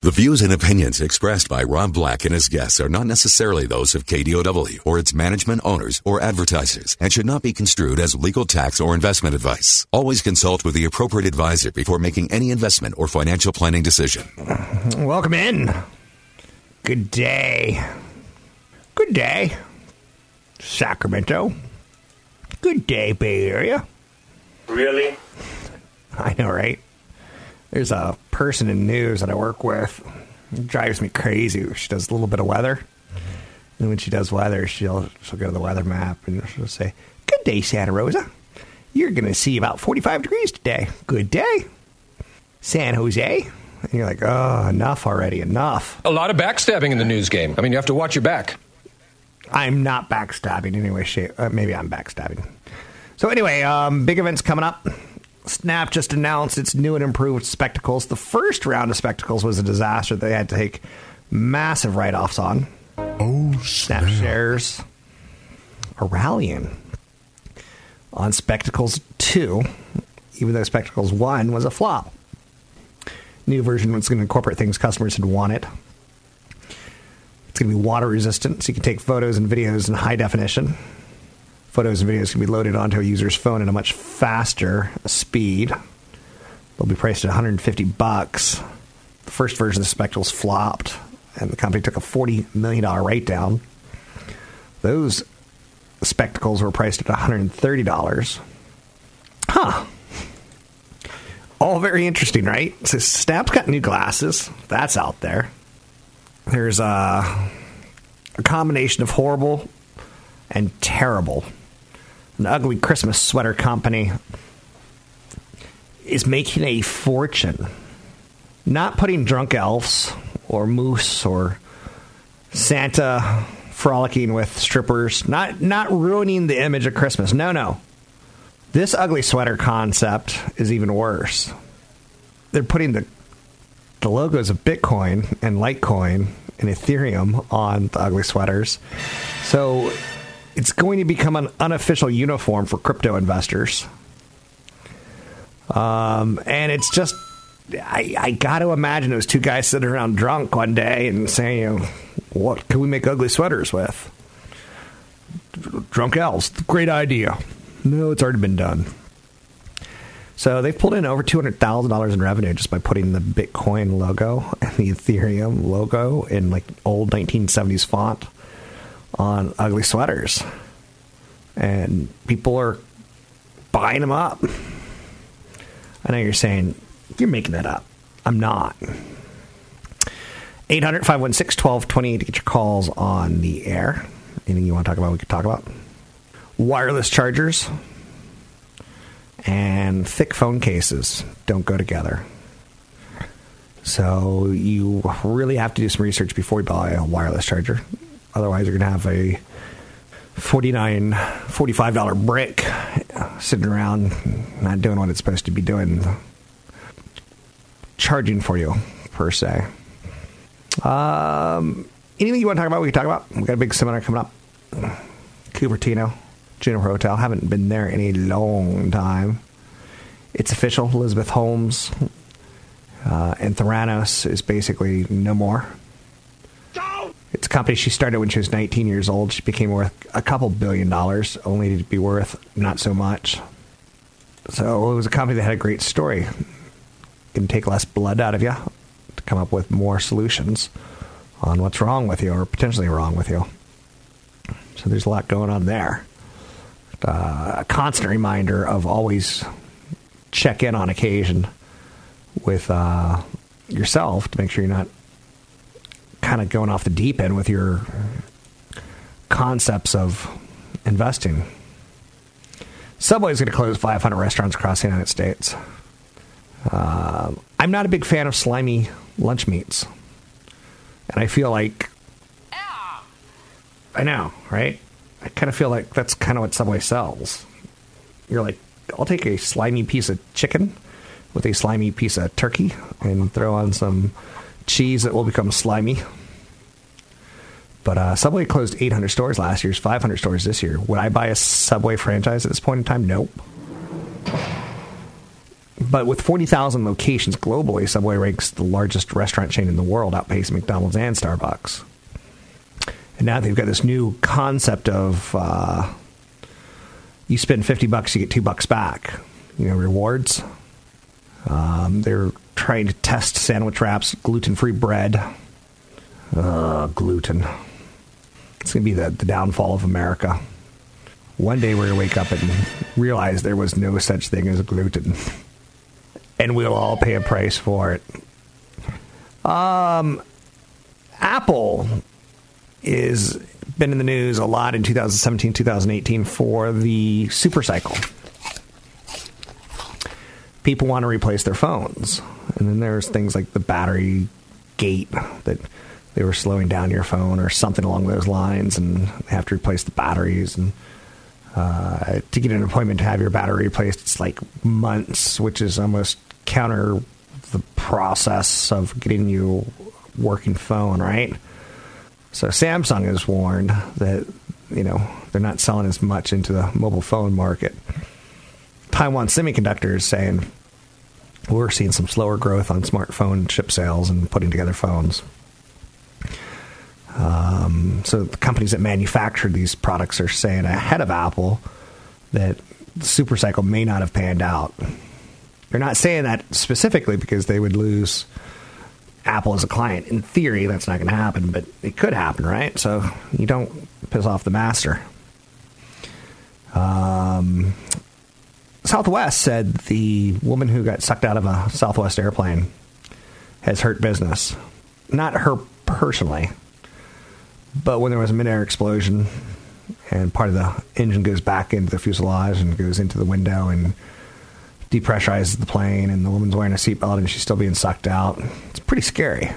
The views and opinions expressed by Rob Black and his guests are not necessarily those of KDOW or its management owners or advertisers and should not be construed as legal tax or investment advice. Always consult with the appropriate advisor before making any investment or financial planning decision. Welcome in. Good day. Good day. Sacramento. Good day, Bay Area. Really? I know, right? There's a person in news that I work with. It drives me crazy. She does a little bit of weather. And when she does weather, she'll she'll go to the weather map and she'll say, Good day, Santa Rosa. You're gonna see about forty five degrees today. Good day. San Jose. And you're like, Oh, enough already, enough. A lot of backstabbing in the news game. I mean, you have to watch your back. I'm not backstabbing anyway. shape. Uh, maybe I'm backstabbing. So anyway, um, big events coming up. Snap just announced its new and improved spectacles. The first round of spectacles was a disaster. They had to take massive write-offs on. Oh, Snap shares are rallying on Spectacles 2, even though Spectacles 1 was a flop. New version was going to incorporate things customers had wanted. It's going to be water resistant, so you can take photos and videos in high definition. Photos and videos can be loaded onto a user's phone at a much faster speed. They'll be priced at 150 bucks. The first version of the Spectacles flopped, and the company took a 40 million dollar write down. Those spectacles were priced at 130 dollars. Huh. All very interesting, right? So Snap's got new glasses. That's out there. There's a, a combination of horrible and terrible. An ugly Christmas sweater company is making a fortune. Not putting drunk elves or moose or Santa frolicking with strippers, not not ruining the image of Christmas. No, no. This ugly sweater concept is even worse. They're putting the the logos of Bitcoin and Litecoin and Ethereum on the ugly sweaters. So it's going to become an unofficial uniform for crypto investors. Um, and it's just, I, I got to imagine those two guys sitting around drunk one day and saying, you know, what can we make ugly sweaters with? Drunk elves. Great idea. No, it's already been done. So they've pulled in over two hundred thousand dollars in revenue just by putting the Bitcoin logo and the Ethereum logo in like old nineteen seventies font on ugly sweaters, and people are buying them up. I know you're saying you're making that up. I'm not. 800 516 1220 to get your calls on the air. Anything you want to talk about, we could talk about. Wireless chargers and thick phone cases don't go together. So you really have to do some research before you buy a wireless charger. Otherwise, you're going to have a $49, $45 brick sitting around not doing what it's supposed to be doing, charging for you, per se. Um, anything you want to talk about, we can talk about. We've got a big seminar coming up. Cupertino, Juniper Hotel. Haven't been there in a long time. It's official. Elizabeth Holmes uh, and Theranos is basically no more. It's a company she started when she was 19 years old. She became worth a couple billion dollars, only to be worth not so much. So it was a company that had a great story. Can take less blood out of you to come up with more solutions on what's wrong with you or potentially wrong with you. So there's a lot going on there. Uh, a constant reminder of always check in on occasion with uh, yourself to make sure you're not kind of going off the deep end with your concepts of investing. Subway is going to close 500 restaurants across the United States. Uh, I'm not a big fan of slimy lunch meats. And I feel like. I know, right? I kind of feel like that's kind of what Subway sells. You're like, I'll take a slimy piece of chicken with a slimy piece of turkey and throw on some cheese that will become slimy. But uh, Subway closed 800 stores last year, 500 stores this year. Would I buy a Subway franchise at this point in time? Nope. But with 40,000 locations globally, Subway ranks the largest restaurant chain in the world, outpacing McDonald's and Starbucks. And now they've got this new concept of uh, you spend 50 bucks, you get two bucks back. You know, rewards. Um, they're trying to test sandwich wraps, gluten free bread. Uh, gluten. It's going to be the, the downfall of America. One day we're going to wake up and realize there was no such thing as gluten. And we'll all pay a price for it. Um, Apple is been in the news a lot in 2017, 2018 for the super cycle. People want to replace their phones. And then there's things like the battery gate that they were slowing down your phone or something along those lines and have to replace the batteries and uh, to get an appointment to have your battery replaced it's like months which is almost counter the process of getting you working phone right so Samsung has warned that you know they're not selling as much into the mobile phone market. Taiwan Semiconductor is saying we're seeing some slower growth on smartphone chip sales and putting together phones. Um, so the companies that manufacture these products are saying ahead of Apple that the super cycle may not have panned out. They're not saying that specifically because they would lose Apple as a client. In theory, that's not going to happen, but it could happen, right? So you don't piss off the master. Um, Southwest said the woman who got sucked out of a Southwest airplane has hurt business. Not her personally, but when there was a mid-air explosion and part of the engine goes back into the fuselage and goes into the window and depressurizes the plane, and the woman's wearing a seatbelt and she's still being sucked out. It's pretty scary.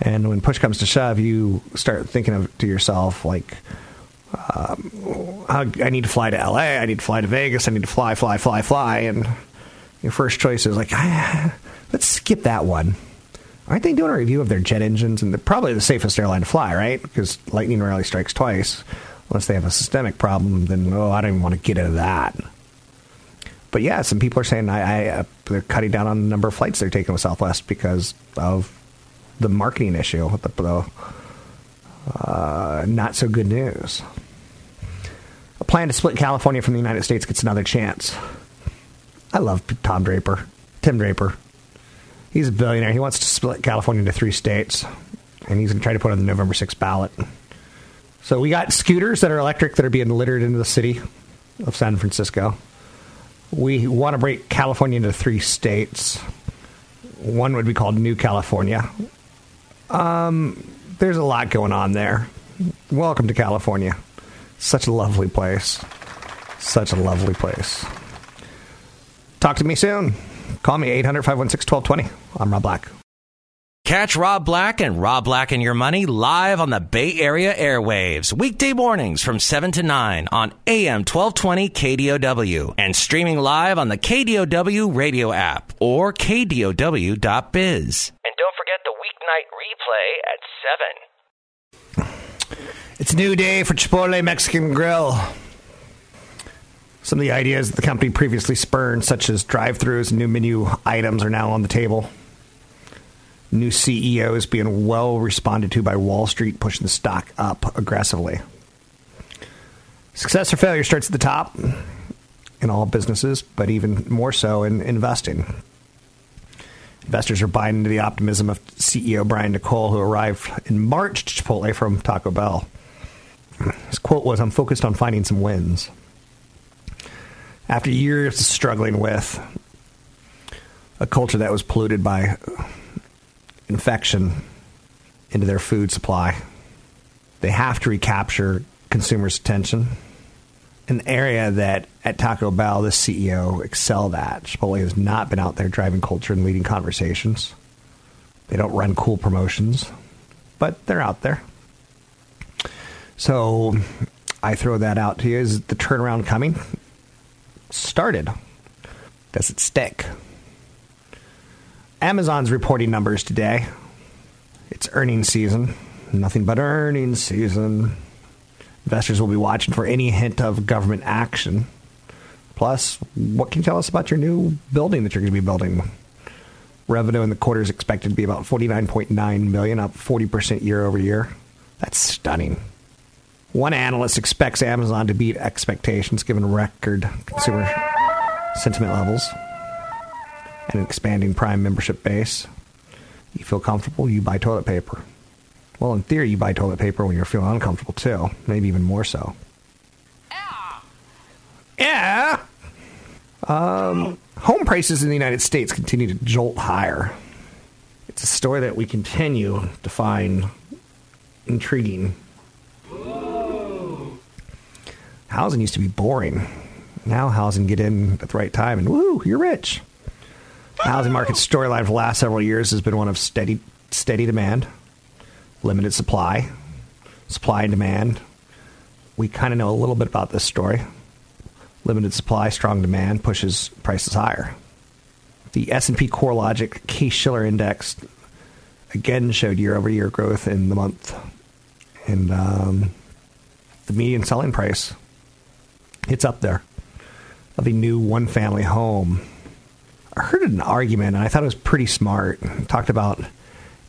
And when push comes to shove, you start thinking of to yourself like, um, I need to fly to LA, I need to fly to Vegas, I need to fly, fly, fly, fly, and your first choice is like, ah, let's skip that one. Aren't they doing a review of their jet engines? And they're probably the safest airline to fly, right? Because lightning rarely strikes twice. Unless they have a systemic problem, then oh, I don't even want to get into that. But yeah, some people are saying I, I uh, they're cutting down on the number of flights they're taking with Southwest because of the marketing issue, the, the uh, not so good news. A plan to split California from the United States gets another chance. I love Tom Draper, Tim Draper. He's a billionaire. He wants to split California into three states, and he's going to try to put on the November 6th ballot. So we got scooters that are electric that are being littered into the city of San Francisco we want to break California into three states. One would be called New California. Um, there's a lot going on there. Welcome to California. Such a lovely place. Such a lovely place. Talk to me soon. Call me 800 516 1220. I'm Rob Black. Catch Rob Black and Rob Black and Your Money live on the Bay Area airwaves, weekday mornings from 7 to 9 on AM 1220 KDOW and streaming live on the KDOW radio app or KDOW.biz. And don't forget the weeknight replay at 7. It's a new day for Chipotle Mexican Grill. Some of the ideas that the company previously spurned, such as drive throughs and new menu items, are now on the table new CEO is being well responded to by Wall Street, pushing the stock up aggressively. Success or failure starts at the top in all businesses, but even more so in investing. Investors are buying into the optimism of CEO Brian Niccol, who arrived in March to Chipotle from Taco Bell. His quote was I'm focused on finding some wins. After years of struggling with a culture that was polluted by infection into their food supply. They have to recapture consumers' attention. An area that at Taco Bell, the CEO excelled at. Chipotle has not been out there driving culture and leading conversations. They don't run cool promotions. but they're out there. So I throw that out to you. Is the turnaround coming? Started. Does it stick? Amazon's reporting numbers today. It's earnings season. Nothing but earnings season. Investors will be watching for any hint of government action. Plus, what can you tell us about your new building that you're going to be building? Revenue in the quarter is expected to be about 49.9 million, up 40% year over year. That's stunning. One analyst expects Amazon to beat expectations given record consumer sentiment levels and an expanding Prime membership base. You feel comfortable, you buy toilet paper. Well, in theory, you buy toilet paper when you're feeling uncomfortable too, maybe even more so. Yeah. Um, home prices in the United States continue to jolt higher. It's a story that we continue to find intriguing. Housing used to be boring. Now housing get in at the right time and woo, you're rich. The housing market storyline for the last several years has been one of steady steady demand, limited supply, supply and demand. We kind of know a little bit about this story. Limited supply, strong demand pushes prices higher. The S&P CoreLogic Case-Shiller Index again showed year-over-year growth in the month, and um, the median selling price it's up there of a new one-family home. I heard an argument, and I thought it was pretty smart. It talked about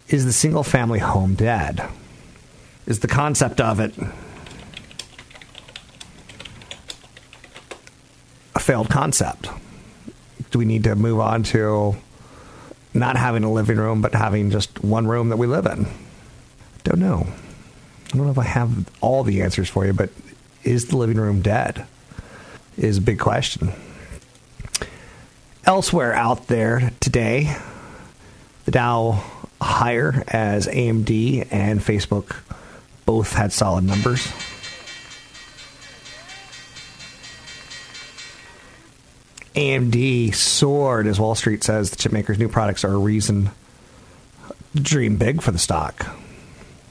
is the single-family home dead? Is the concept of it a failed concept? Do we need to move on to not having a living room, but having just one room that we live in? Don't know. I don't know if I have all the answers for you, but is the living room dead? Is a big question. Elsewhere out there today, the Dow higher as AMD and Facebook both had solid numbers. AMD soared as Wall Street says the chipmaker's new products are a reason to dream big for the stock.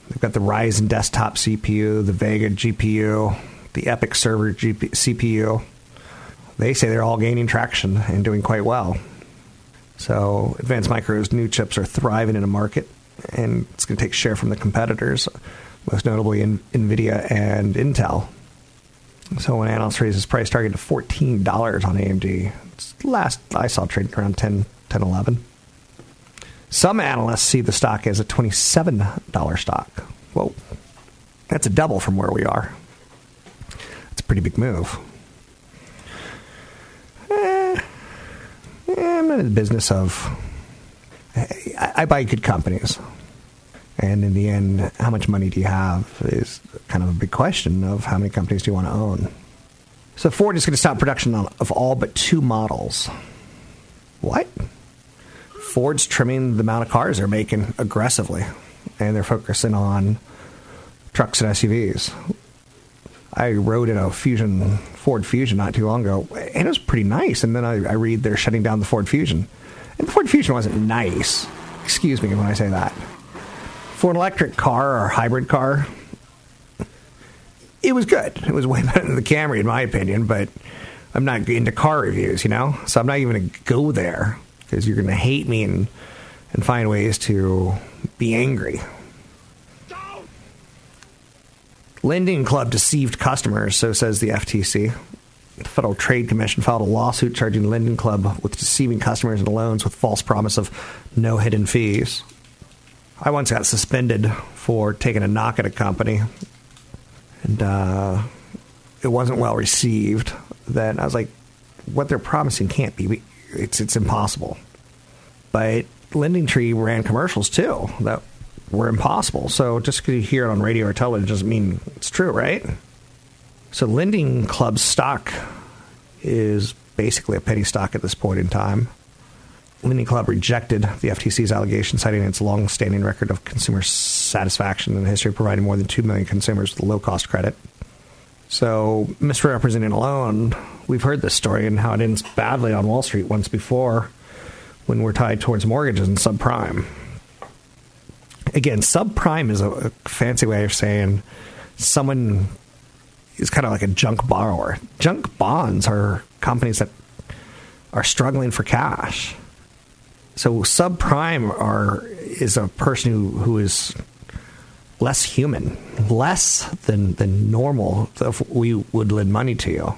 They've got the Ryzen desktop CPU, the Vega GPU, the EPYC server GP- CPU. They say they're all gaining traction and doing quite well. So Advanced Micro's new chips are thriving in a market, and it's going to take share from the competitors, most notably in NVIDIA and Intel. So when analysts raise his price target to $14 on AMD, it's last I saw trading around 10, 10 11. Some analysts see the stock as a $27 stock. Whoa, that's a double from where we are. It's a pretty big move. I'm in the business of. I, I buy good companies. And in the end, how much money do you have is kind of a big question of how many companies do you want to own. So Ford is going to stop production of all but two models. What? Ford's trimming the amount of cars they're making aggressively, and they're focusing on trucks and SUVs. I rode in a Fusion Ford Fusion not too long ago, and it was pretty nice. And then I, I read they're shutting down the Ford Fusion, and the Ford Fusion wasn't nice. Excuse me when I say that. For an electric car or hybrid car, it was good. It was way better than the Camry, in my opinion. But I'm not into car reviews, you know, so I'm not even going to go there because you're going to hate me and and find ways to be angry. Lending Club deceived customers, so says the FTC. The Federal Trade Commission filed a lawsuit charging Lending Club with deceiving customers in loans with false promise of no hidden fees. I once got suspended for taking a knock at a company, and uh, it wasn't well received. Then I was like, "What they're promising can't be. It's it's impossible." But Lending Tree ran commercials too that were impossible. So just because you hear it on radio or television doesn't mean it's true, right? So Lending Club's stock is basically a penny stock at this point in time. Lending Club rejected the FTC's allegation, citing its long-standing record of consumer satisfaction and the history of providing more than 2 million consumers with low-cost credit. So, misrepresenting a loan, we've heard this story and how it ends badly on Wall Street once before when we're tied towards mortgages and subprime. Again, subprime is a, fancy way of saying someone is kind of like a junk borrower. Junk bonds are companies that are struggling for cash. So subprime are is a person who, who is less human, less than than normal if we would lend money to you.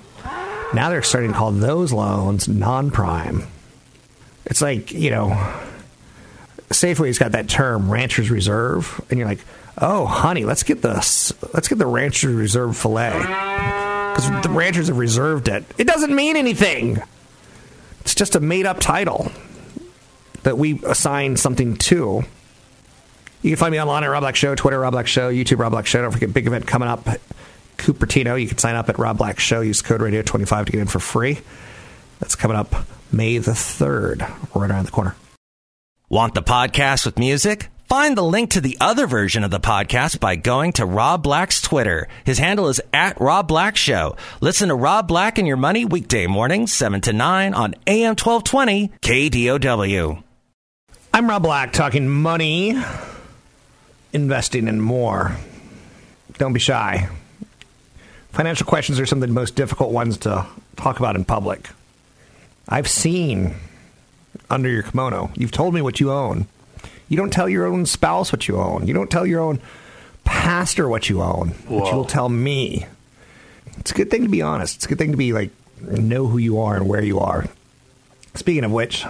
Now they're starting to call those loans non-prime. It's like, you know, Safeway's got that term rancher's reserve and you're like, "Oh, honey, let's get the let's get the rancher's reserve fillet." Cuz the ranchers have reserved it. It doesn't mean anything. It's just a made-up title that we assign something to. You can find me online at Rob Black Show, Twitter Rob Black Show, YouTube Rob Black Show. Don't forget, big event coming up, Cupertino. You can sign up at Rob Black Show. Use code Radio twenty five to get in for free. That's coming up May the third, right around the corner. Want the podcast with music? Find the link to the other version of the podcast by going to Rob Black's Twitter. His handle is at Rob Black Show. Listen to Rob Black and Your Money weekday mornings, 7 to 9 on AM 1220 KDOW. I'm Rob Black talking money, investing, and more. Don't be shy. Financial questions are some of the most difficult ones to talk about in public. I've seen under your kimono. You've told me what you own. You don't tell your own spouse what you own. You don't tell your own pastor what you own, but you will tell me. It's a good thing to be honest. It's a good thing to be like know who you are and where you are. Speaking of which,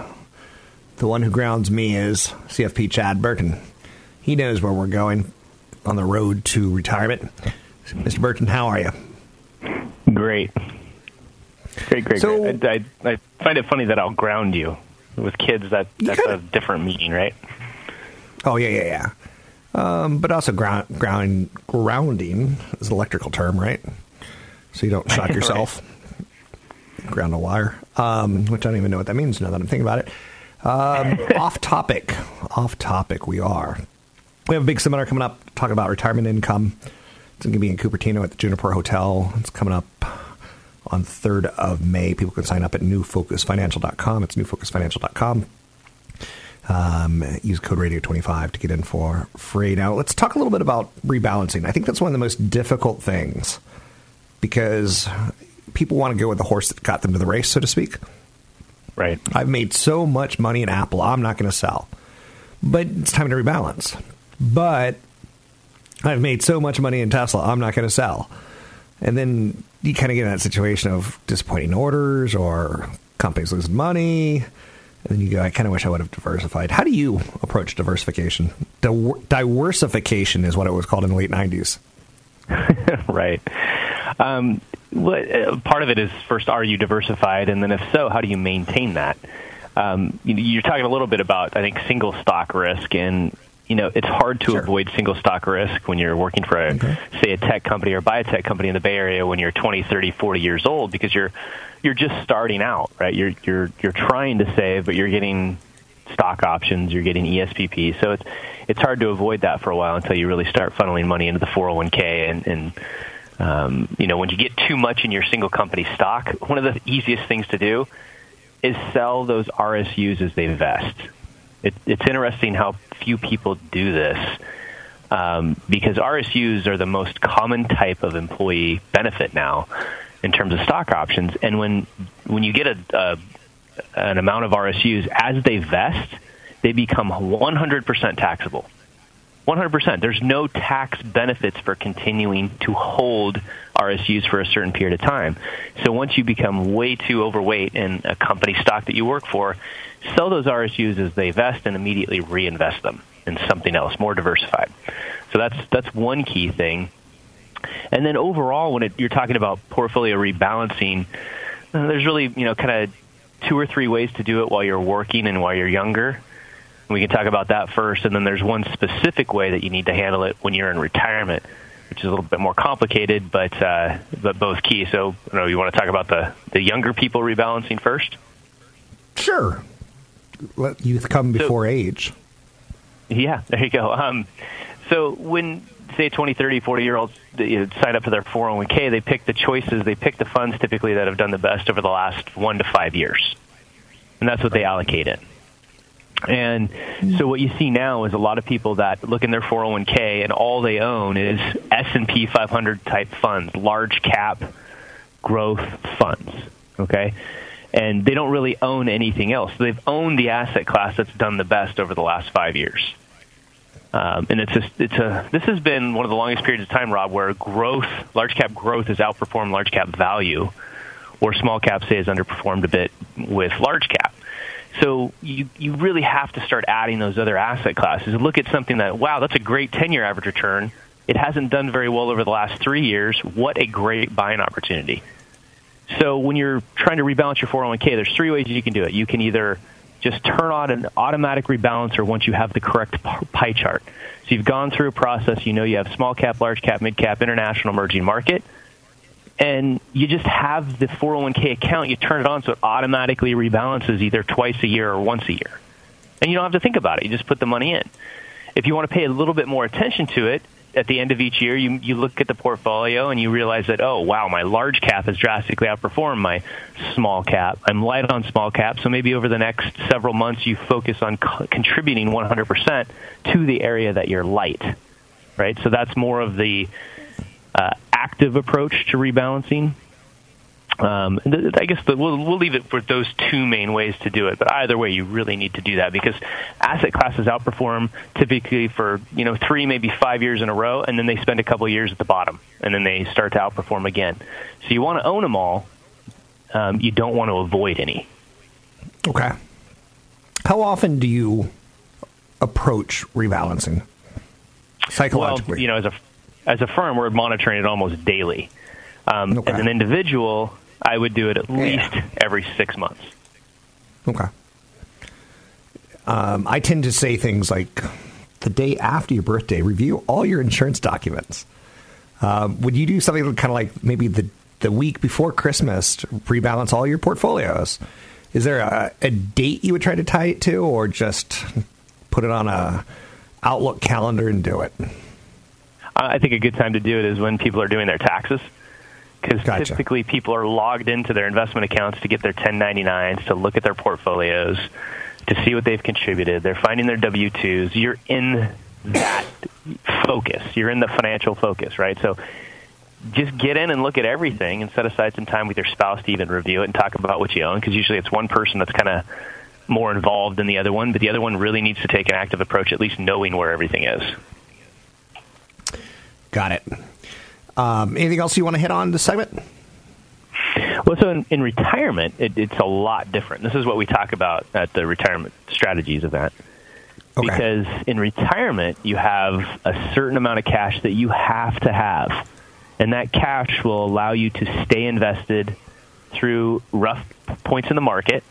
the one who grounds me is CFP Chad Burton. He knows where we're going on the road to retirement. Mr. Burton, how are you? Great. Great, great, So- great. I, I, I find it funny that I'll ground you. With kids, that that's a different meaning, right? Oh yeah, yeah, yeah. Um, but also ground, ground, grounding is an electrical term, right? So you don't shock Right. yourself. Ground a wire, um, which I don't even know what that means now that I'm thinking about it. Um, off topic, off topic. We are. We have a big seminar coming up talking about retirement income. It's going to be in Cupertino at the Juniper Hotel. It's coming up on the 3rd of May. People can sign up at newfocusfinancial.com. It's newfocusfinancial.com. Um, use code radio25 to get in for free. Now, let's talk a little bit about rebalancing. I think that's one of the most difficult things because people want to go with the horse that got them to the race, so to speak. Right. I've made so much money in Apple, I'm not going to sell. But it's time to rebalance. But I've made so much money in Tesla, I'm not going to sell. And then you kind of get in that situation of disappointing orders or companies losing money. And then you go, I kind of wish I would have diversified. How do you approach diversification? Di- diversification is what it was called in the late 90s. right. Um, what, uh, part of it is first, are you diversified, and then if so, how do you maintain that? Um, you, you're talking a little bit about, I think, single stock risk, and you know it's hard to Sure. avoid single stock risk when you're working for, a, say, a tech company or a biotech company in the Bay Area when you're 20, 30, 40 years old, because you're you're just starting out, right? You're you're you're trying to save, but you're getting stock options, you're getting ESPP. So it's it's hard to avoid that for a while until you really start funneling money into the 401k and, and um, you know when you get too much in your single company stock, one of the easiest things to do is sell those RSUs as they vest. It, it's interesting how few people do this um, because RSUs are the most common type of employee benefit now in terms of stock options. And when when you get a, a an amount of RSUs as they vest, they become 100% taxable. 100%. There's no tax benefits for continuing to hold RSUs for a certain period of time. So once you become way too overweight in a company stock that you work for, sell those RSUs as they vest and immediately reinvest them in something else more diversified. So that's that's one key thing. And then overall, when it, you're talking about portfolio rebalancing, uh, there's really you know kind of two or three ways to do it while you're working and while you're younger. We can talk about that first, and then there's one specific way that you need to handle it when you're in retirement, which is a little bit more complicated, but uh, but both key. So, you know, you want to talk about the the younger people rebalancing first? Sure. Let youth come before age. Yeah, there you go. Um, so when say 20, 30, 40 year olds sign up for their 401k, they pick the choices, they pick the funds typically that have done the best over the last one to five years, and that's what they allocate it. And so what you see now is a lot of people that look in their 401k and all they own is S&P 500 type funds, large cap growth funds, okay? And they don't really own anything else. They've owned the asset class that's done the best over the last 5 years. Um, and it's it's a this has been one of the longest periods of time, Rob, where growth, large cap growth, has outperformed large cap value, or small cap say has underperformed a bit with large cap. So you you really have to start adding those other asset classes. Look at something that wow, that's a great ten year average return. It hasn't done very well over the last three years. What a great buying opportunity. So when you're trying to rebalance your 401k, there's three ways you can do it. You can either just turn on an automatic rebalancer once you have the correct pie chart. So you've gone through a process, you know you have small cap, large cap, mid cap, international, emerging market, and you just have the 401k account, you turn it on so it automatically rebalances either twice a year or once a year. And you don't have to think about it, you just put the money in. If you want to pay a little bit more attention to it, at the end of each year, you, you look at the portfolio and you realize that, oh, wow, my large cap has drastically outperformed my small cap. I'm light on small cap, so maybe over the next several months you focus on co- contributing 100% to the area that you're light, right? So that's more of the uh, active approach to rebalancing. Um, I guess the, we'll, we'll leave it for those two main ways to do it. But either way, you really need to do that because asset classes outperform typically for you know three, maybe five years in a row, and then they spend a couple of years at the bottom, and then they start to outperform again. So you want to own them all. Um, you don't want to avoid any. Okay. How often do you approach rebalancing psychologically? Well, you know, as a as a firm, we're monitoring it almost daily. Um, okay. As an individual, I would do it at least yeah. every six months. Okay. Um, I tend to say things like the day after your birthday, review all your insurance documents. Um, would you do something kind of like maybe the the week before Christmas to rebalance all your portfolios? Is there a, a date you would try to tie it to, or just put it on a Outlook calendar and do it? I think a good time to do it is when people are doing their taxes because gotcha. typically people are logged into their investment accounts to get their 1099s, to look at their portfolios, to see what they've contributed. They're finding their W 2s. You're in that focus. You're in the financial focus, right? So just get in and look at everything and set aside some time with your spouse to even review it and talk about what you own because usually it's one person that's kind of more involved than the other one, but the other one really needs to take an active approach, at least knowing where everything is. Got it. Um, anything else you want to hit on this segment? Well, so in, in retirement, it, it's a lot different. This is what we talk about at the retirement strategies event. Okay. Because in retirement, you have a certain amount of cash that you have to have. And that cash will allow you to stay invested through rough points in the market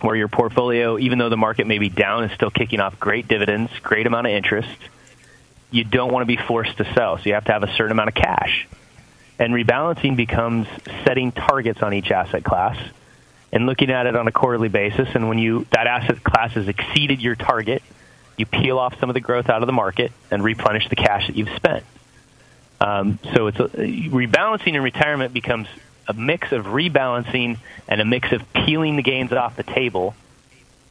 where your portfolio, even though the market may be down, is still kicking off great dividends, great amount of interest you don't want to be forced to sell. So you have to have a certain amount of cash. And rebalancing becomes setting targets on each asset class and looking at it on a quarterly basis. And when you that asset class has exceeded your target, you peel off some of the growth out of the market and replenish the cash that you've spent. Um, so it's a, rebalancing in retirement becomes a mix of rebalancing and a mix of peeling the gains off the table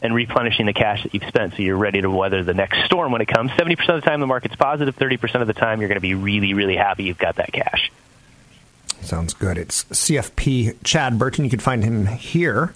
and replenishing the cash that you've spent so you're ready to weather the next storm when it comes. 70% of the time the market's positive, 30% of the time you're going to be really, really happy you've got that cash. Sounds good. It's CFP Chad Burton. You can find him here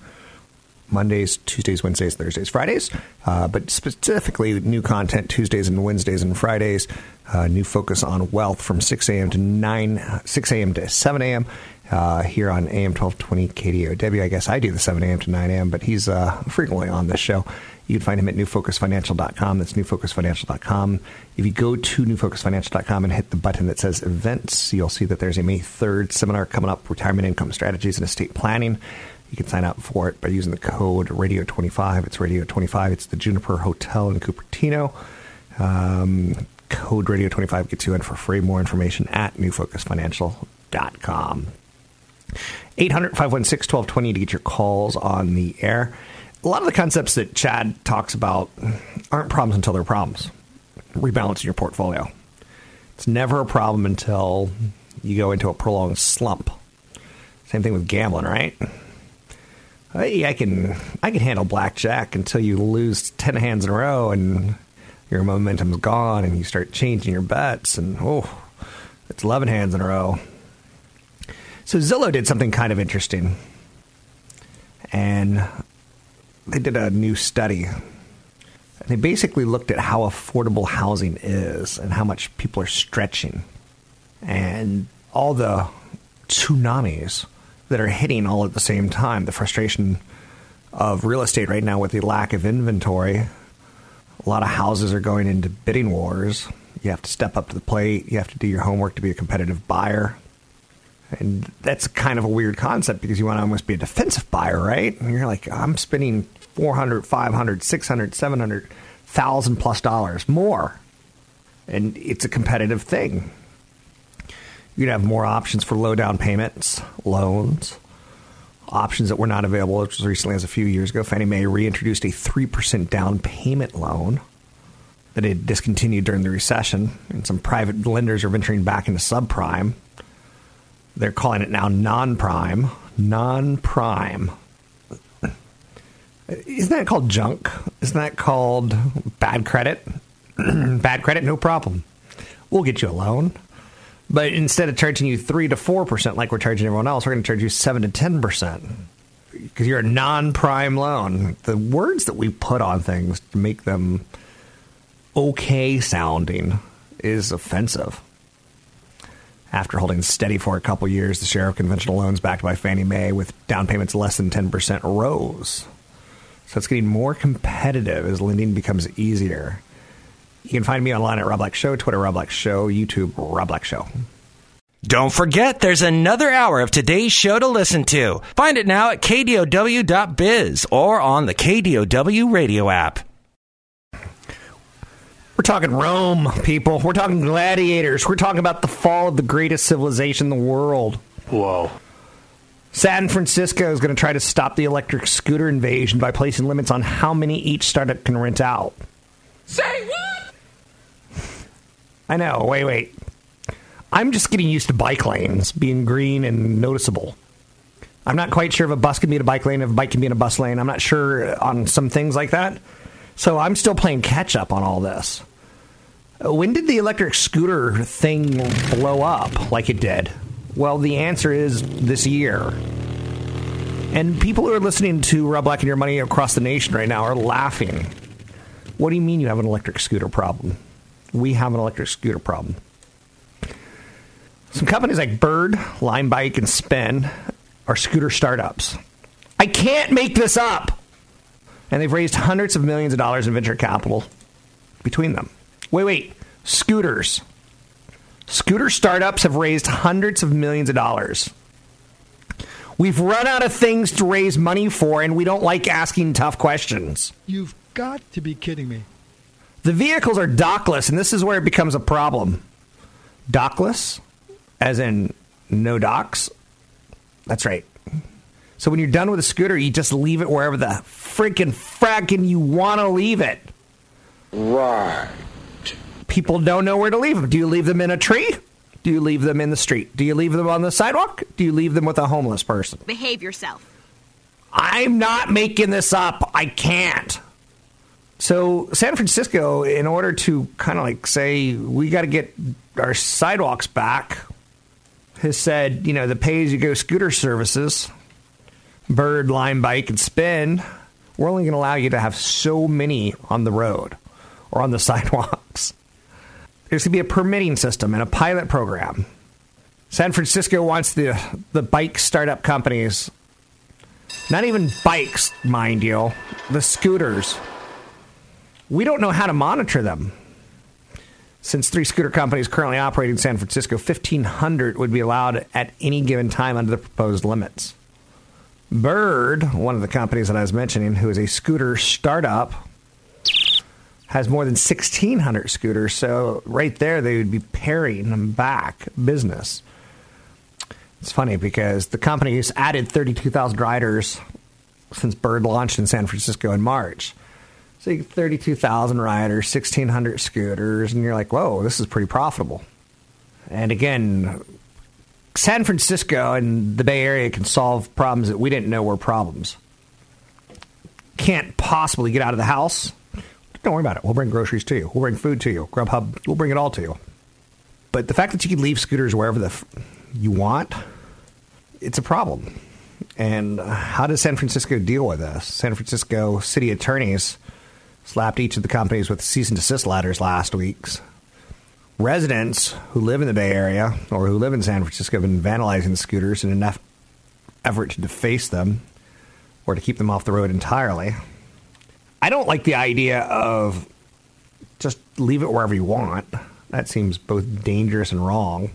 Mondays, Tuesdays, Wednesdays, Thursdays, Fridays, uh, but specifically new content Tuesdays and Wednesdays and Fridays. Uh, new focus on wealth from 6 a.m. to 9, 6 a.m. to 7 a.m uh, here on AM 1220 KDOW. I guess I do the 7 a.m. to 9 a.m., but he's uh, frequently on this show. You can find him at newfocusfinancial.com. That's newfocusfinancial.com. If you go to newfocusfinancial.com and hit the button that says events, you'll see that there's a May 3rd seminar coming up, Retirement Income Strategies and Estate Planning. You can sign up for it by using the code Radio25. It's Radio25. It's the Juniper Hotel in Cupertino. Um, code Radio25 gets you in for free. More information at newfocusfinancial.com. 800 516 1220 to get your calls on the air. A lot of the concepts that Chad talks about aren't problems until they're problems. Rebalancing your portfolio. It's never a problem until you go into a prolonged slump. Same thing with gambling, right? Hey, I can I can handle blackjack until you lose ten hands in a row and your momentum's gone and you start changing your bets and oh, it's eleven hands in a row. So Zillow did something kind of interesting, and they did a new study. And they basically looked at how affordable housing is and how much people are stretching, and all the tsunamis that are hitting all at the same time. The frustration of real estate right now with the lack of inventory. A lot of houses are going into bidding wars. You have to step up to the plate. You have to do your homework to be a competitive buyer. And that's kind of a weird concept because you want to almost be a defensive buyer, right? And you're like, I'm spending 400, 500, 600, 700, thousand plus dollars more. And it's a competitive thing. You'd have more options for low down payments, loans, options that were not available as recently as a few years ago. Fannie Mae reintroduced a 3% down payment loan that had discontinued during the recession, and some private lenders are venturing back into subprime. They're calling it now non prime. Non prime. Isn't that called junk? Isn't that called bad credit? bad credit, no problem. We'll get you a loan. But instead of charging you 3 to 4% like we're charging everyone else, we're going to charge you 7 to 10% because you're a non prime loan. The words that we put on things to make them okay sounding is offensive. After holding steady for a couple years, the share of conventional loans backed by Fannie Mae with down payments less than 10% rose. So it's getting more competitive as lending becomes easier. You can find me online at Rob Black Show, Twitter Rob Black Show, YouTube Rob Black Show. Don't forget, there's another hour of today's show to listen to. Find it now at kdow.biz or on the KDOW radio app. We're talking Rome, people. We're talking gladiators. We're talking about the fall of the greatest civilization in the world. Whoa. San Francisco is going to try to stop the electric scooter invasion by placing limits on how many each startup can rent out. Say what? I know. Wait, wait. I'm just getting used to bike lanes being green and noticeable. I'm not quite sure if a bus can be in a bike lane, if a bike can be in a bus lane. I'm not sure on some things like that. So I'm still playing catch up on all this. When did the electric scooter thing blow up like it did? Well, the answer is this year. And people who are listening to Rob Black and Your Money across the nation right now are laughing. What do you mean you have an electric scooter problem? We have an electric scooter problem. Some companies like Bird, Lime Bike, and Spin are scooter startups. I can't make this up. And they've raised hundreds of millions of dollars in venture capital between them. Wait, wait. Scooters. Scooter startups have raised hundreds of millions of dollars. We've run out of things to raise money for, and we don't like asking tough questions. You've got to be kidding me. The vehicles are dockless, and this is where it becomes a problem. Dockless, as in no docks. That's right. So when you're done with a scooter, you just leave it wherever the freaking fracking you want to leave it. Right. People don't know where to leave them. Do you leave them in a tree? Do you leave them in the street? Do you leave them on the sidewalk? Do you leave them with a homeless person? Behave yourself. I'm not making this up. I can't. So, San Francisco, in order to kind of like say, we got to get our sidewalks back, has said, you know, the pay as you go scooter services, Bird, Lime Bike, and Spin, we're only going to allow you to have so many on the road or on the sidewalks. There's going to be a permitting system and a pilot program. San Francisco wants the the bike startup companies, not even bikes, mind you, the scooters. We don't know how to monitor them. Since three scooter companies currently operate in San Francisco, 1,500 would be allowed at any given time under the proposed limits. Bird, one of the companies that I was mentioning, who is a scooter startup, has more than 1,600 scooters. So, right there, they would be paring them back business. It's funny because the company has added 32,000 riders since Bird launched in San Francisco in March. So, you get 32,000 riders, 1,600 scooters, and you're like, whoa, this is pretty profitable. And again, San Francisco and the Bay Area can solve problems that we didn't know were problems. can't possibly get out of the house, don't worry about it. We'll bring groceries to you. We'll bring food to you. Grubhub, we'll bring it all to you. But the fact that you can leave scooters wherever the f- you want, it's a problem. And how does San Francisco deal with this? San Francisco city attorneys slapped each of the companies with cease and desist letters last week's. Residents who live in the Bay Area or who live in San Francisco have been vandalizing scooters in enough effort to deface them or to keep them off the road entirely. I don't like the idea of just leave it wherever you want. That seems both dangerous and wrong.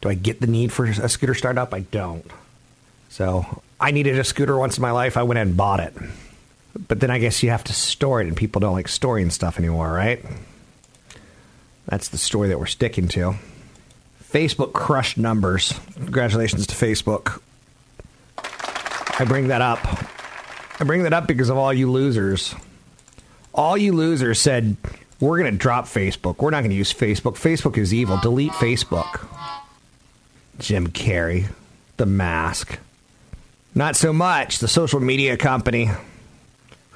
Do I get the need for a scooter startup? I don't. So I needed a scooter once in my life. I went and bought it. But then I guess you have to store it, and people don't like storing stuff anymore, right? That's the story that we're sticking to. Facebook crushed numbers. Congratulations to Facebook. I bring that up. I bring that up because of all you losers. All you losers said, we're going to drop Facebook. We're not going to use Facebook. Facebook is evil. Delete Facebook. Jim Carrey, The Mask. Not so much. The social media company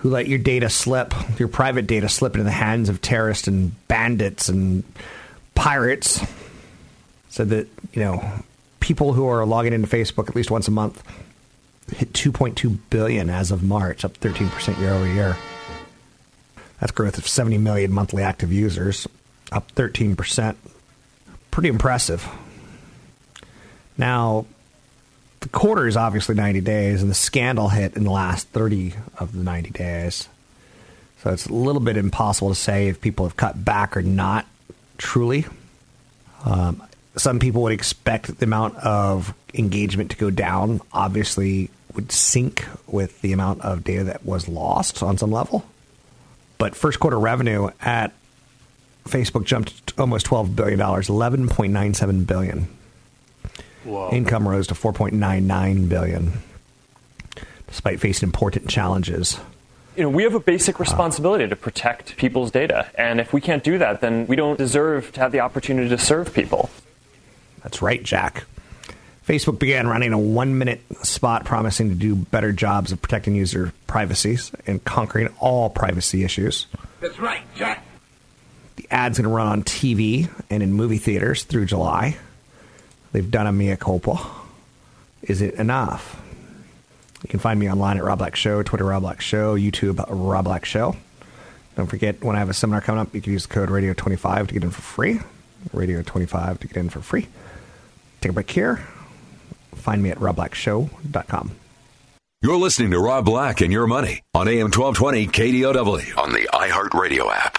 who let your data slip, your private data slip into the hands of terrorists and bandits and pirates. Said that, you know, people who are logging into Facebook at least once a month hit 2.2 billion as of March, up 13% year over year. That's growth of 70 million monthly active users, up 13%. Pretty impressive. Now, the quarter is obviously 90 days, and the scandal hit in the last 30 of the 90 days. So it's a little bit impossible to say if people have cut back or not, truly. Um, some people would expect the amount of engagement to go down, obviously, would sync with the amount of data that was lost on some level. But first quarter revenue at Facebook jumped almost $12 billion, $11.97 billion. Whoa. Income rose to 4.99 billion, despite facing important challenges. You know, we have a basic responsibility to protect people's data, and if we can't do that, then we don't deserve to have the opportunity to serve people. That's right, Jack. Facebook began running a one minute spot promising to do better jobs of protecting user privacy and conquering all privacy issues. That's right, Jack. The ad's going to run on TV and in movie theaters through July. They've done a mea culpa. Is it enough? You can find me online at Rob Black Show, Twitter Rob Black Show, YouTube Rob Black Show. Don't forget, when I have a seminar coming up, you can use the code Radio25 to get in for free. Radio25 to get in for free. Take a break here. Find me at robblackshow.com. You're listening to Rob Black and Your Money on AM 1220 KDOW on the iHeartRadio app.